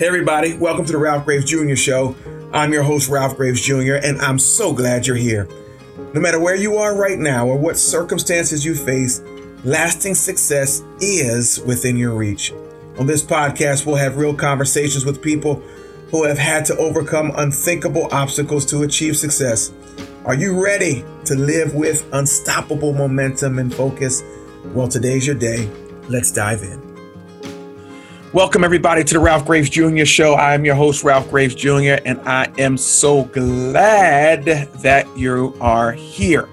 Hey, everybody, welcome to the Ralph Graves Jr. Show. I'm your host, Ralph Graves Jr., and I'm so glad you're here. No matter where you are right now or what circumstances you face, lasting success is within your reach. On this podcast, we'll have real conversations with people who have had to overcome unthinkable obstacles to achieve success. Are you ready to live with unstoppable momentum and focus? Well, today's your day. Let's dive in. Welcome, everybody, to the Ralph Graves Jr. Show. I am your host, Ralph Graves Jr., and I am so glad that you are here.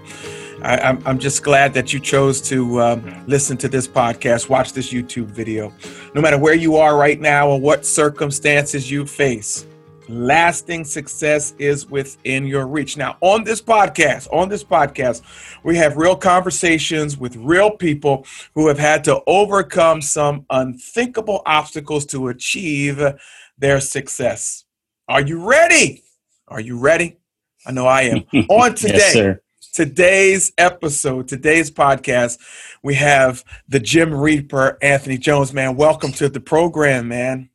I, am just glad that you chose to um, listen to this podcast, watch this YouTube video. No matter where you are right now or what circumstances you face, lasting success is within your reach. Now, on this podcast, on this podcast, we have real conversations with real people who have had to overcome some unthinkable obstacles to achieve their success. Are you ready? Are you ready? I know I am. on today, yes, today's episode, today's podcast, we have the Gym Reaper, Anthony Jones. Man, welcome to the program, man.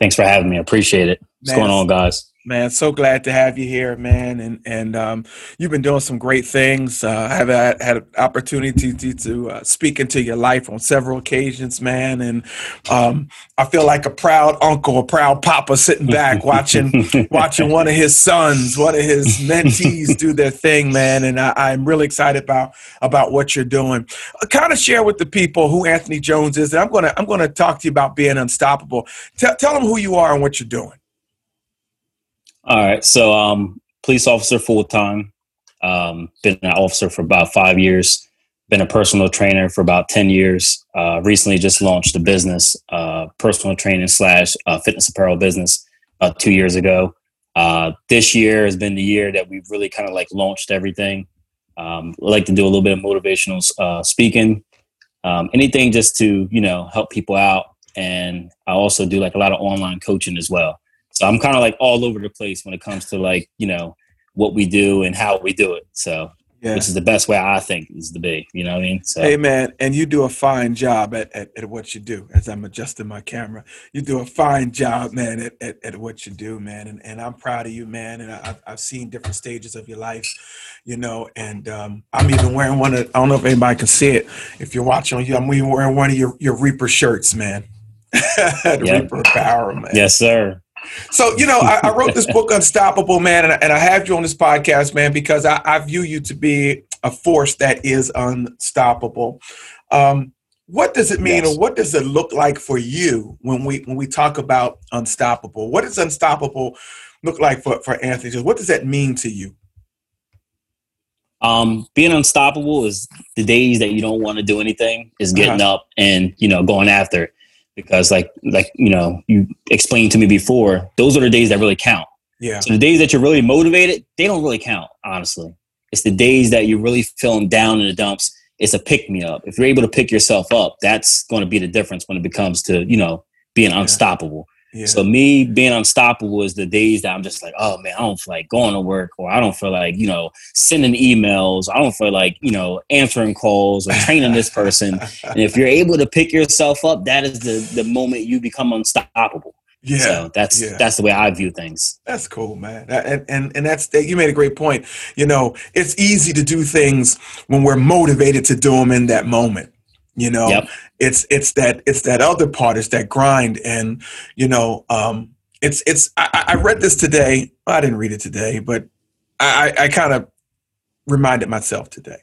Thanks for having me. I appreciate it. What's man, going on, guys? Man, so glad to have you here, man. And and um, you've been doing some great things. Uh, I have had, had an opportunity to, to uh, speak into your life on several occasions, man. And um, I feel like a proud uncle, a proud papa, sitting back watching watching one of his sons, one of his mentees do their thing, man. And I, am really excited about about what you're doing. Uh, kind of share with the people who Anthony Jones is. And I'm gonna I'm gonna talk to you about being unstoppable. Tell tell them who you are and what you're doing. All right. So, um, police officer full time. Um, been an officer for about five years. Been a personal trainer for about ten years. Uh, recently, just launched a business, uh, personal training slash uh, fitness apparel business, uh, two years ago. Uh, this year has been the year that we've really kind of like launched everything. Um, I like to do a little bit of motivational uh, speaking, um, anything just to you know help people out, and I also do like a lot of online coaching as well. So I'm kind of like all over the place when it comes to like, you know, what we do and how we do it. So yeah. which is the best way I think is to be. You know what I mean? So. Hey man, and you do a fine job at, at, at, what you do. As I'm adjusting my camera, you do a fine job, man, at, at, at what you do, man. And, and I'm proud of you, man. And I've, I've seen different stages of your life, you know. And um, I'm even wearing one of. I don't know if anybody can see it. If you're watching, I'm even wearing one of your your Reaper shirts, man. the yep. Reaper Power, man. Yes, sir. So, you know, I, I, wrote this book, Unstoppable, man, and I, and I, have you on this podcast, man, because I, I, view you to be a force that is unstoppable. Um, what does it mean, yes. or what does it look like for you when we when we talk about unstoppable? What does unstoppable look like for for Anthony? What does that mean to you? Um, being unstoppable is the days that you don't want to do anything, is getting uh-huh. up and you know going after it because like like you know you explained to me before those are the days that really count. Yeah. So the days that you're really motivated they don't really count honestly. It's the days that you're really feeling down in the dumps. It's a pick me up. If you're able to pick yourself up that's going to be the difference when it becomes to you know being yeah. unstoppable yeah. So me being unstoppable is the days that I'm just like, oh man, I don't feel like going to work, or I don't feel like you know sending emails. I don't feel like you know answering calls or training this person. and if you're able to pick yourself up, that is the the moment you become unstoppable. Yeah, so that's yeah. that's the way I view things. That's cool, man. And and and that's you made a great point. You know, it's easy to do things when we're motivated to do them in that moment you know yep. it's it's that it's that other part it's that grind. And you know um it's it's i, I read this today. I didn't read it today but i i kind of reminded myself today.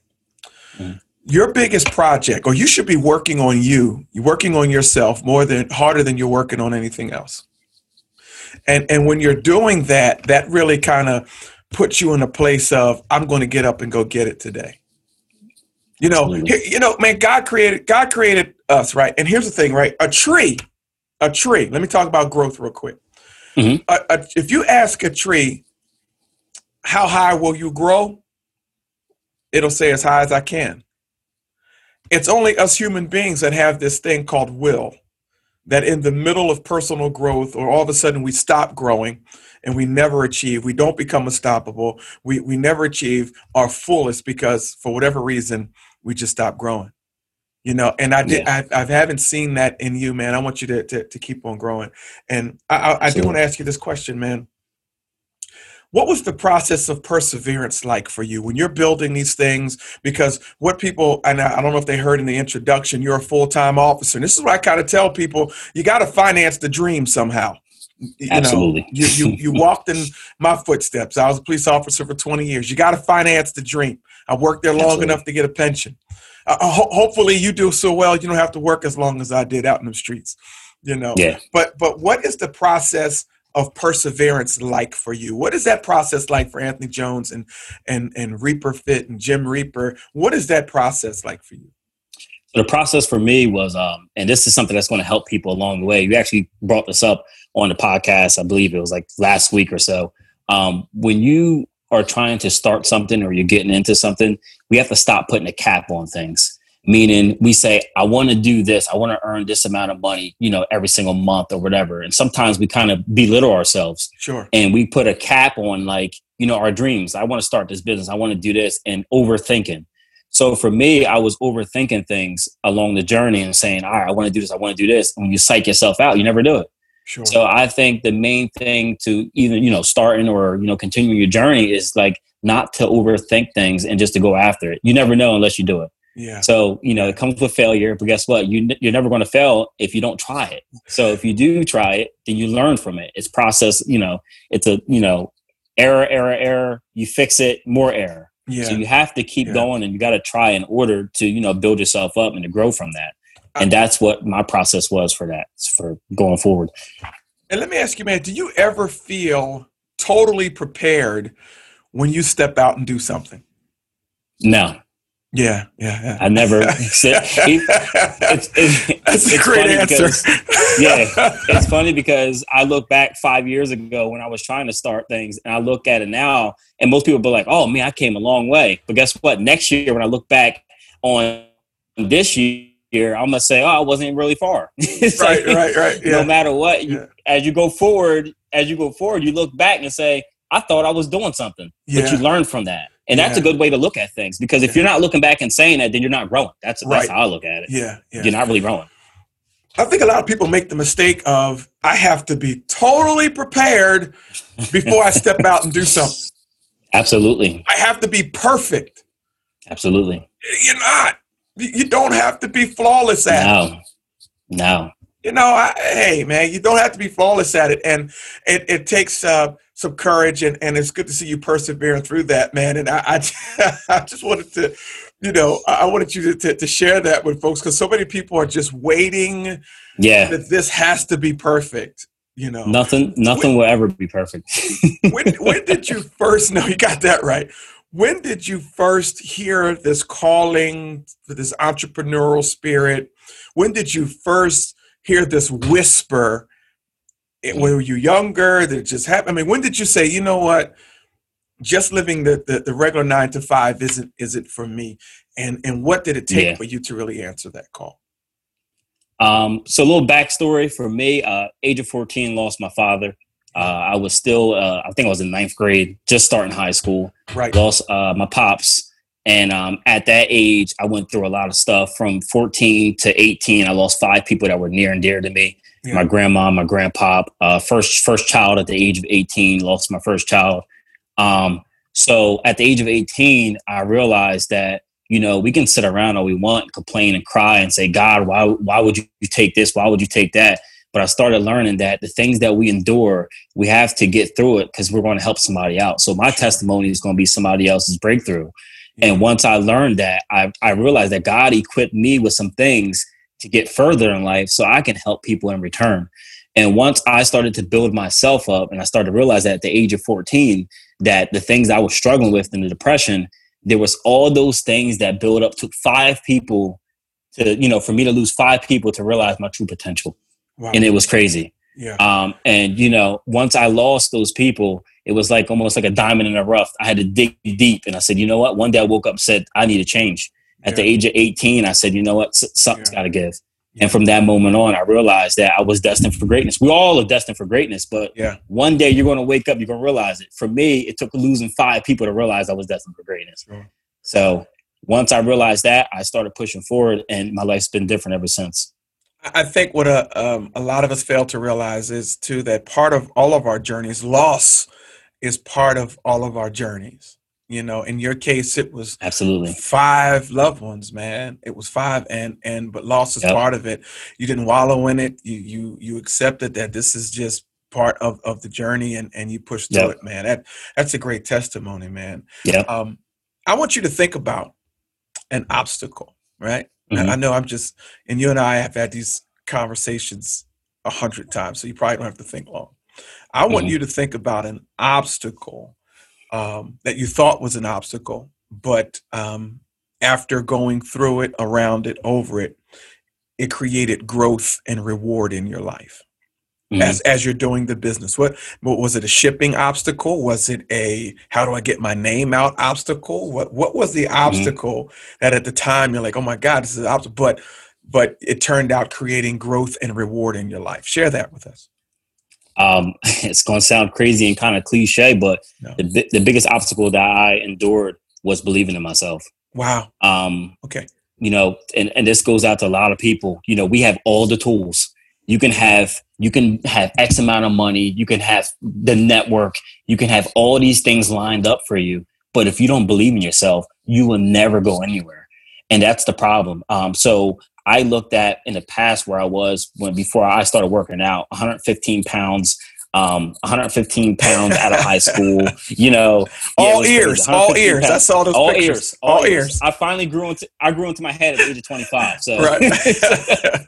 Mm. your biggest project or you should be working on you you're working on yourself more than harder than you're working on anything else. And and when you're doing that that really kind of puts you in a place of i'm going to get up and go get it today you know, you know, man, God created God created us, right? And here's the thing, right? A tree, a tree. Let me talk about growth real quick. Mm-hmm. A, a, if you ask a tree, how high will you grow? It'll say as high as I can. It's only us human beings that have this thing called will. That in the middle of personal growth, or all of a sudden we stop growing and we never achieve, we don't become unstoppable, we, we never achieve our fullest because for whatever reason, we just stop growing. you know and i did yeah. I, I haven't seen that in you man i want you to to, to keep on growing and i i, I do want to ask you this question man what was the process of perseverance like for you when you're building these things because what people and i don't know if they heard in the introduction you're a full-time officer and this is what i kind of tell people you got to finance the dream somehow you Absolutely. Know, you, you, you walked in my footsteps. I was a police officer for 20 years. You got to finance the dream. I worked there long Absolutely. enough to get a pension. Uh, uh, ho- hopefully, you do so well you don't have to work as long as I did out in the streets. You know. Yeah. But but what is the process of perseverance like for you? What is that process like for Anthony Jones and and and Reaper Fit and Gym Reaper? What is that process like for you? the process for me was, um, and this is something that's going to help people along the way. You actually brought this up on the podcast. I believe it was like last week or so. Um, when you are trying to start something or you're getting into something, we have to stop putting a cap on things. Meaning, we say, I want to do this, I want to earn this amount of money, you know, every single month or whatever. And sometimes we kind of belittle ourselves. Sure. And we put a cap on, like, you know, our dreams. I want to start this business, I want to do this, and overthinking. So for me, I was overthinking things along the journey and saying, all right, I want to do this, I want to do this. And when you psych yourself out, you never do it. Sure. So I think the main thing to either, you know, starting or, you know, continuing your journey is like not to overthink things and just to go after it. You never know unless you do it. Yeah. So, you know, it comes with failure, but guess what? You, you're never going to fail if you don't try it. So if you do try it, then you learn from it. It's process, you know, it's a, you know, error, error, error. You fix it, more error. Yeah. So you have to keep yeah. going and you got to try in order to, you know, build yourself up and to grow from that Uh, and that's what my process was for that for going forward and let me ask you man do you ever feel totally prepared when you step out and do something no yeah, yeah, yeah. I never. it's, it's, That's a great answer. Because, yeah, it's funny because I look back five years ago when I was trying to start things, and I look at it now, and most people be like, "Oh man, I came a long way." But guess what? Next year, when I look back on this year, here, I'm gonna say, oh, I wasn't really far. right, like, right, right. Yeah. No matter what, you, yeah. as you go forward, as you go forward, you look back and say, I thought I was doing something, yeah. but you learn from that, and that's a good way to look at things. Because if you're not looking back and saying that, then you're not growing. That's right. that's how I look at it. Yeah, you're not really growing. I think a lot of people make the mistake of I have to be totally prepared before I step out and do something. Absolutely. I have to be perfect. Absolutely. You're not. You don't have to be flawless at no. it. No. You know, I, hey man, you don't have to be flawless at it, and it, it takes uh, some courage, and, and it's good to see you persevering through that, man. And I, I, I just wanted to, you know, I wanted you to, to, to share that with folks because so many people are just waiting. Yeah, that this has to be perfect. You know, nothing, nothing when, will ever be perfect. when, when did you first know? You got that right when did you first hear this calling for this entrepreneurial spirit? When did you first hear this whisper? Were you younger? Did it just happen? I mean, when did you say, you know what? Just living the, the, the regular nine to five isn't is it for me? And and what did it take yeah. for you to really answer that call? Um, so a little backstory for me, uh, age of 14, lost my father. Uh, I was still, uh, I think I was in ninth grade, just starting high school. Right. Lost uh, my pops. And um, at that age, I went through a lot of stuff from 14 to 18. I lost five people that were near and dear to me. Yeah. My grandma, my grandpa, uh, first, first child at the age of 18, lost my first child. Um, so at the age of 18, I realized that, you know, we can sit around all we want, complain and cry and say, God, why, why would you take this? Why would you take that? But I started learning that the things that we endure, we have to get through it because we're going to help somebody out. So my testimony is going to be somebody else's breakthrough. And once I learned that, I, I realized that God equipped me with some things to get further in life so I can help people in return. And once I started to build myself up and I started to realize that at the age of 14, that the things I was struggling with in the depression, there was all those things that build up took five people to, you know, for me to lose five people to realize my true potential wow. and it was crazy. Yeah. Um, and you know, once I lost those people, it was like almost like a diamond in the rough. I had to dig deep, and I said, you know what? One day I woke up and said, I need to change. At yeah. the age of 18, I said, you know what? Something's yeah. got to give. Yeah. And from that moment on, I realized that I was destined for greatness. We all are destined for greatness, but yeah. one day you're going to wake up, you're going to realize it. For me, it took losing five people to realize I was destined for greatness. Sure. So once I realized that, I started pushing forward, and my life's been different ever since. I think what a um, a lot of us fail to realize is too that part of all of our journeys, loss is part of all of our journeys. You know, in your case, it was absolutely five loved ones, man. It was five, and and but loss is yep. part of it. You didn't wallow in it. You you you accepted that this is just part of of the journey, and and you pushed through yep. it, man. That that's a great testimony, man. Yeah. Um, I want you to think about an obstacle, right? Mm-hmm. I know I'm just, and you and I have had these conversations a hundred times, so you probably don't have to think long. I want mm-hmm. you to think about an obstacle um, that you thought was an obstacle, but um, after going through it, around it, over it, it created growth and reward in your life mm-hmm. as as you're doing the business. What, what was it? A shipping obstacle? Was it a how do I get my name out obstacle? What what was the mm-hmm. obstacle mm-hmm. that at the time you're like, oh my God, this is an obstacle, but but it turned out creating growth and reward in your life. Share that with us. Um, it's going to sound crazy and kind of cliche, but no. the the biggest obstacle that I endured was believing in myself. Wow. Um, okay. You know, and, and this goes out to a lot of people. You know, we have all the tools you can have you can have x amount of money. You can have the network. You can have all these things lined up for you. But if you don't believe in yourself you will never go anywhere. And that's the problem. Um, so i looked at in the past where i was when before i started working out 115 pounds um, 115 pounds out of high school. You know, all ears, all ears. Pounds. I saw those all pictures. Ears, all, all ears. ears. I finally grew into I grew into my head at the age of 25. So, right.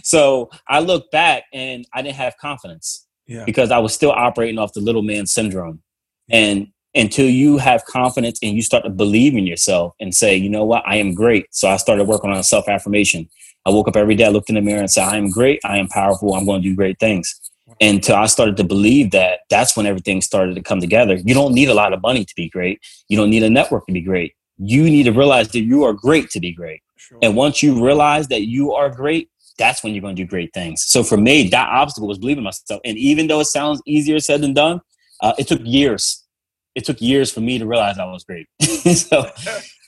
so I look back and I didn't have confidence yeah. because I was still operating off the little man syndrome. And until you have confidence and you start to believe in yourself and say, you know what, I am great. So I started working on self affirmation. I woke up every day, I looked in the mirror and said, I am great. I am powerful. I'm going to do great things until I started to believe that that's when everything started to come together. You don't need a lot of money to be great. You don't need a network to be great. You need to realize that you are great to be great. Sure. And once you realize that you are great, that's when you're going to do great things. So for me, that obstacle was believing myself. And even though it sounds easier said than done, uh, it took years. It took years for me to realize I was great. so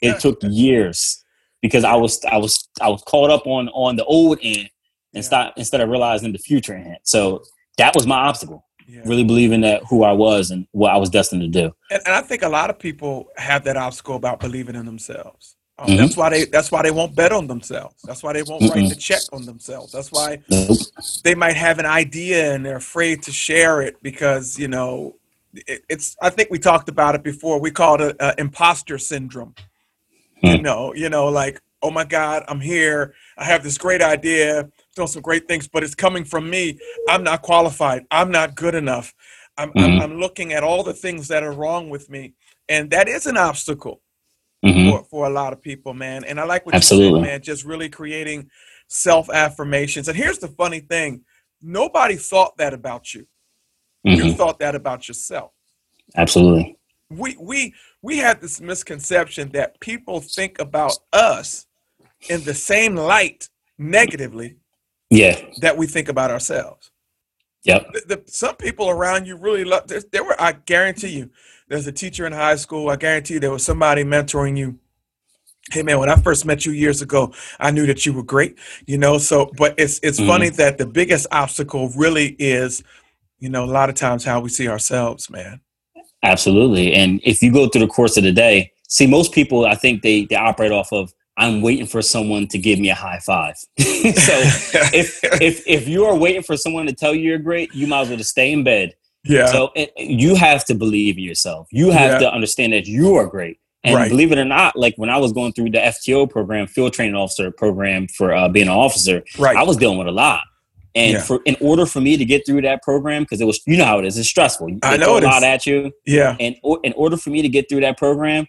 it took years because I was I was I was caught up on on the old end and yeah. instead of realizing the future end. So that was my obstacle. Yeah. Really believing that who I was and what I was destined to do. And, and I think a lot of people have that obstacle about believing in themselves. Um, mm-hmm. That's why they. That's why they won't bet on themselves. That's why they won't mm write the check on themselves. That's why nope. they might have an idea and they're afraid to share it because you know it, it's. I think we talked about it before. We called it uh, imposter syndrome. hmm You know. You know, like oh my God, I'm here. I have this great idea doing some great things, but it's coming from me. I'm not qualified. I'm not good enough. I'm, mm-hmm. I'm, I'm, looking at all the things that are wrong with me. And that is an obstacle mm-hmm. for, for a lot of people, man. And I like what Absolutely. you said, man, just really creating self affirmations. And here's the funny thing nobody thought that about you. Mm-hmm. You thought that about yourself. Absolutely. We, we, we have this misconception that people think about us in the same light negatively yeah. that we think about ourselves. Yep. The, the, some people around you really love there, there were i guarantee you there's a teacher in high school i guarantee you there was somebody mentoring you. Hey man when i first met you years ago i knew that you were great you know so but it's it's mm-hmm. funny that the biggest obstacle really is you know a lot of times how we see ourselves man. Absolutely and if you go through the course of the day see most people i think they they operate off of I'm waiting for someone to give me a high five. so if if if you are waiting for someone to tell you you're great, you might as well just stay in bed. Yeah. So it, you have to believe in yourself. You have yeah. to understand that you are great. And right. believe it or not, like when I was going through the FTO program, field training officer program for uh, being an officer, right. I was dealing with a lot. And yeah. for in order for me to get through that program, because it was you know how it is, it's stressful. You I know it a lot at you. Yeah. And in order for me to get through that program,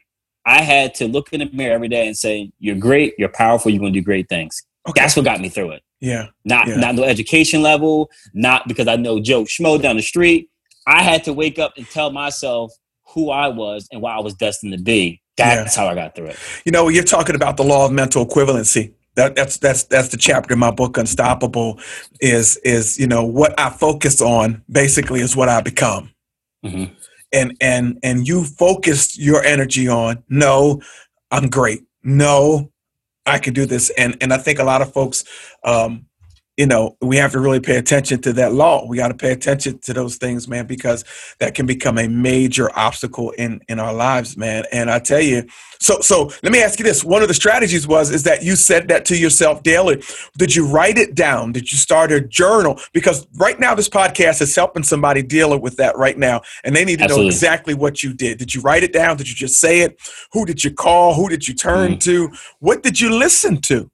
I had to look in the mirror every day and say, "You're great. You're powerful. You're going to do great things." Okay. That's what got me through it. Yeah. Not yeah. not no education level. Not because I know Joe Schmo down the street. I had to wake up and tell myself who I was and why I was destined to be. That's yeah. how I got through it. You know, you're talking about the law of mental equivalency. That, that's that's that's the chapter in my book unstoppable is is you know what i focus on basically is what i become mm-hmm and and and you focused your energy on no i'm great no, I can do this. And and I think a lot of folks um, you know, we have to really pay attention to that law. We got to pay attention to those things, man, because that can become a major obstacle in in our lives, man. And I tell you, so so let me ask you this: one of the strategies was is that you said that to yourself daily. Did you write it down? Did you start a journal? Because right now, this podcast is helping somebody deal with that right now, and they need to Absolutely. know exactly what you did. Did you write it down? Did you just say it? Who did you call? Who did you turn mm. to? What did you listen to?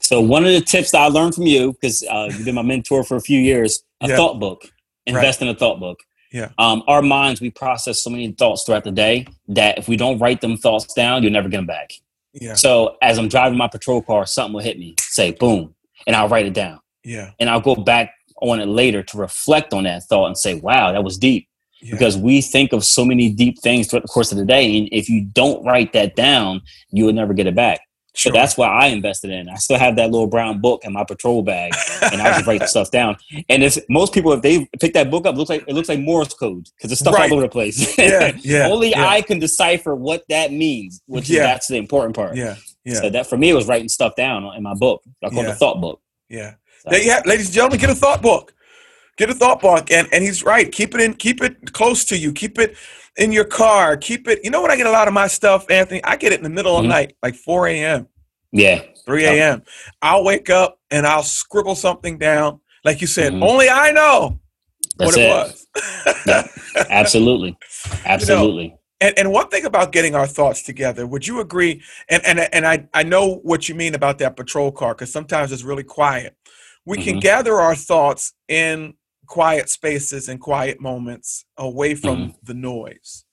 So one of the tips that I learned from you, because uh, you've been my mentor for a few years, a yeah. thought book. Invest right. in a thought book. Yeah. Um, our minds, we process so many thoughts throughout the day that if we don't write them thoughts down, you'll never get them back. Yeah. So as I'm driving my patrol car, something will hit me, say boom, and I'll write it down. Yeah. And I'll go back on it later to reflect on that thought and say, wow, that was deep. Yeah. Because we think of so many deep things throughout the course of the day. And if you don't write that down, you will never get it back. Sure. So that's what I invested in. I still have that little brown book in my patrol bag, and I just write stuff down. And if most people, if they pick that book up, it looks like it looks like Morse code because it's stuff right. all over the place. Yeah, yeah. Only yeah. I can decipher what that means, which yeah. is that's the important part. Yeah, yeah. So that for me it was writing stuff down in my book. I call yeah. it the thought book. Yeah. So. There you have, ladies and gentlemen, get a thought book. Get a thought book, and and he's right. Keep it in, keep it close to you. Keep it in your car. Keep it. You know when I get a lot of my stuff, Anthony, I get it in the middle mm-hmm. of the night, like 4 a.m. Yeah. 3 a.m. I'll wake up and I'll scribble something down. Like you said, mm-hmm. only I know That's what it, it. was. yeah, absolutely. Absolutely. You know, and, and one thing about getting our thoughts together, would you agree? And and and I, I know what you mean about that patrol car because sometimes it's really quiet. We mm-hmm. can gather our thoughts in quiet spaces and quiet moments away from mm-hmm. the noise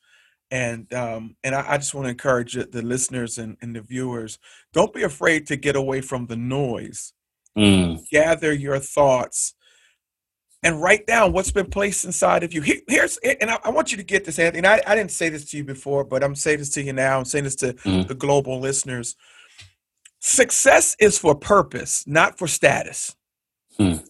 and um, and I, I just want to encourage the listeners and, and, the viewers don't be afraid to get away from the noise mm. gather your thoughts and write down what's been placed inside of you Here, here's and I, I, want you to get this anthony I, I, didn't say this to you before but i'm saying this to you now i'm saying this to mm. the global listeners success is for purpose not for status mm.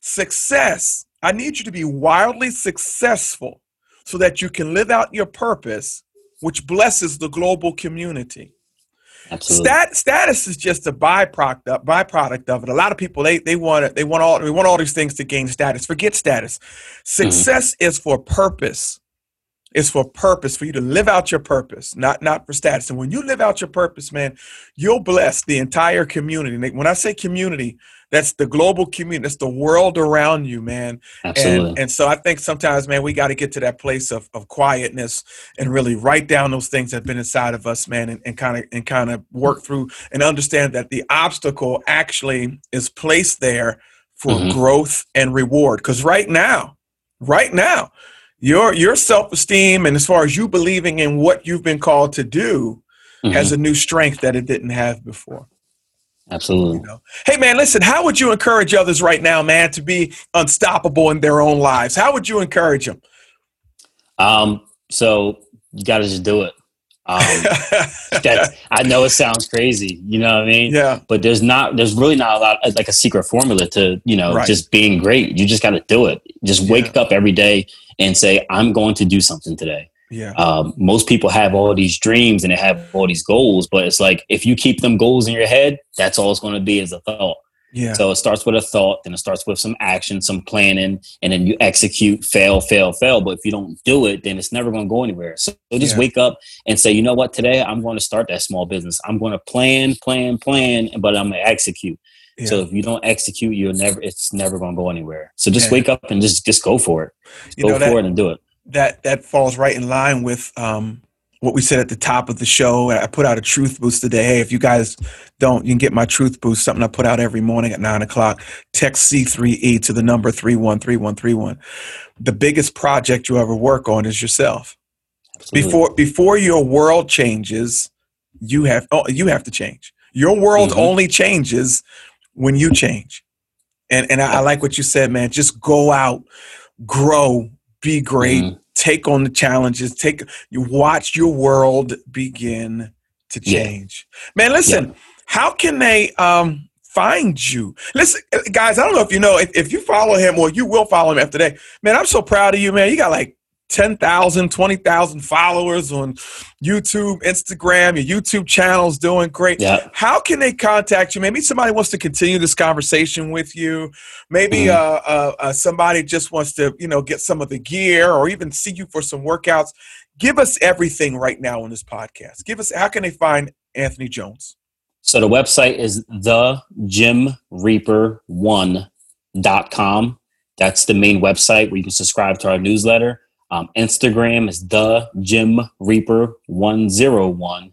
success i need you to be wildly successful so that you can live out your purpose, which blesses the global community. Stat, status is just a byproduct of, byproduct of it. A lot of people they they want it, they want all they want all these things to gain status. Forget status. Success mm-hmm. is for purpose. It's for purpose for you to live out your purpose, not not for status. And when you live out your purpose, man, you'll bless the entire community. When I say community, that's the global community. That's the world around you, man. Absolutely. And, and so I think sometimes, man, we got to get to that place of, of quietness and really write down those things that have been inside of us, man, and kind of and kind of work through and understand that the obstacle actually is placed there for mm-hmm. growth and reward. Because right now, right now, your your self-esteem and as far as you believing in what you've been called to do mm-hmm. has a new strength that it didn't have before. Absolutely. You know? Hey, man, listen, how would you encourage others right now, man, to be unstoppable in their own lives? How would you encourage them? Um, so you got to just do it. Um, that I know it sounds crazy, you know what I mean? Yeah. But there's not, there's really not a lot, like a secret formula to, you know, right. just being great. You just got to do it. Just wake yeah. up every day and say, I'm going to do something today. Yeah. Um, most people have all these dreams and they have all these goals, but it's like if you keep them goals in your head, that's all it's going to be is a thought. Yeah. So it starts with a thought, then it starts with some action, some planning, and then you execute, fail, fail, fail. But if you don't do it, then it's never going to go anywhere. So just yeah. wake up and say, you know what, today I'm going to start that small business. I'm going to plan, plan, plan, but I'm going to execute. Yeah. So if you don't execute, you'll never. It's never going to go anywhere. So just yeah. wake up and just just go for it. Just you go for it and do it that that falls right in line with um, what we said at the top of the show. I put out a truth boost today. Hey, if you guys don't, you can get my truth boost, something I put out every morning at nine o'clock. Text C3E to the number 313131. The biggest project you ever work on is yourself. Absolutely. Before before your world changes, you have oh, you have to change. Your world mm-hmm. only changes when you change. And and I, I like what you said, man. Just go out, grow, be great, mm-hmm. take on the challenges, take you watch your world begin to change. Yeah. Man, listen, yeah. how can they um find you? Listen, guys, I don't know if you know if, if you follow him or you will follow him after today. Man, I'm so proud of you, man. You got like 10,000, 20,000 followers on YouTube, Instagram, your YouTube channel's doing great. Yeah. How can they contact you? Maybe somebody wants to continue this conversation with you. Maybe mm-hmm. uh, uh, uh, somebody just wants to, you know, get some of the gear or even see you for some workouts. Give us everything right now on this podcast. Give us, how can they find Anthony Jones? So the website is the Gym Reaper one.com. That's the main website where you can subscribe to our newsletter. Um, Instagram is the Gym Reaper 101.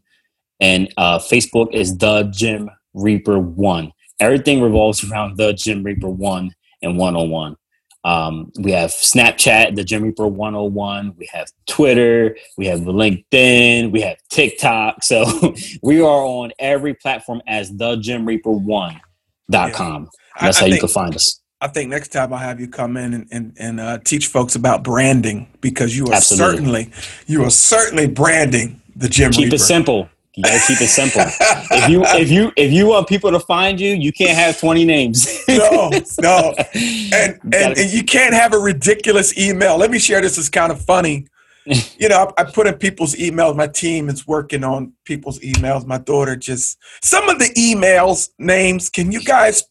And uh, Facebook is the Gym Reaper 1. Everything revolves around the Gym Reaper 1 and 101. Um, we have Snapchat, the Gym Reaper 101. We have Twitter. We have LinkedIn. We have TikTok. So we are on every platform as the Gym Reaper 1.com. Yeah. That's I, how I you can find us. I think next time I'll have you come in and, and, and uh, teach folks about branding because you are Absolutely. certainly you are certainly branding the gym. Keep Reaper. it simple. You gotta keep it simple. if you if you if you want people to find you, you can't have twenty names. no, no, and, and and you can't have a ridiculous email. Let me share this. It's kind of funny. you know, I, I, put in people's emails. My team is working on people's emails. My daughter just some of the emails names. Can you guys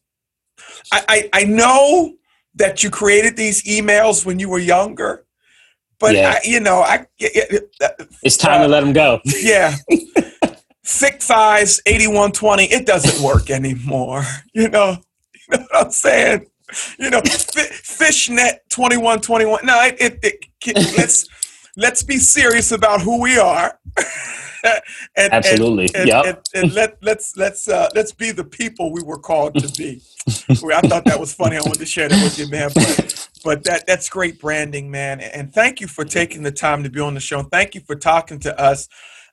I, I, I know that you created these emails when you were younger, but yeah. I, you know, I it, it's time uh, to let them go. Yeah. Thick thighs, 8120, it doesn't work anymore. You know, you know what I'm saying? You know, fishnet 2121. No, it, it, it let's let's be serious about who we are. and, Absolutely. And, yep. and, and, let let's let's uh, let's be the people we were called to be. I thought that was funny. I wanted to share that with you, man. But, but that that's great branding, man. And thank you for taking the time to be on the show. And thank you for talking to us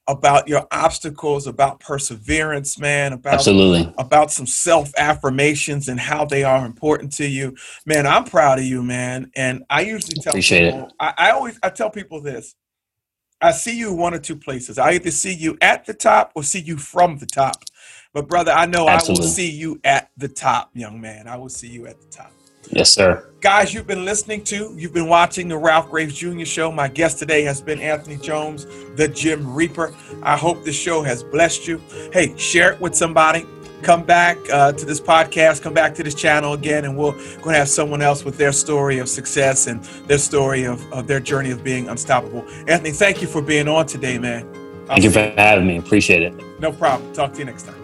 about your obstacles, about perseverance, man, about Absolutely. about some self affirmations and how they are important to you. Man, I'm proud of you, man. And I usually tell Appreciate people, it. I, I always I tell people this. I see you one or two places. I either see you at the top or see you from the top. But brother, I know Absolutely. I will see you at the top, young man. I will see you at the top. Yes, sir. Guys, you've been listening to, you've been watching the Ralph Graves Jr. show. My guest today has been Anthony Jones, the Gym Reaper. I hope this show has blessed you. Hey, share it with somebody come back uh, to this podcast, come back to this channel again, and we're going to have someone else with their story of success and their story of, of their journey of being unstoppable. Anthony, thank you for being on today, man. I'll thank you for having me. Appreciate it. No problem. Talk to you next time.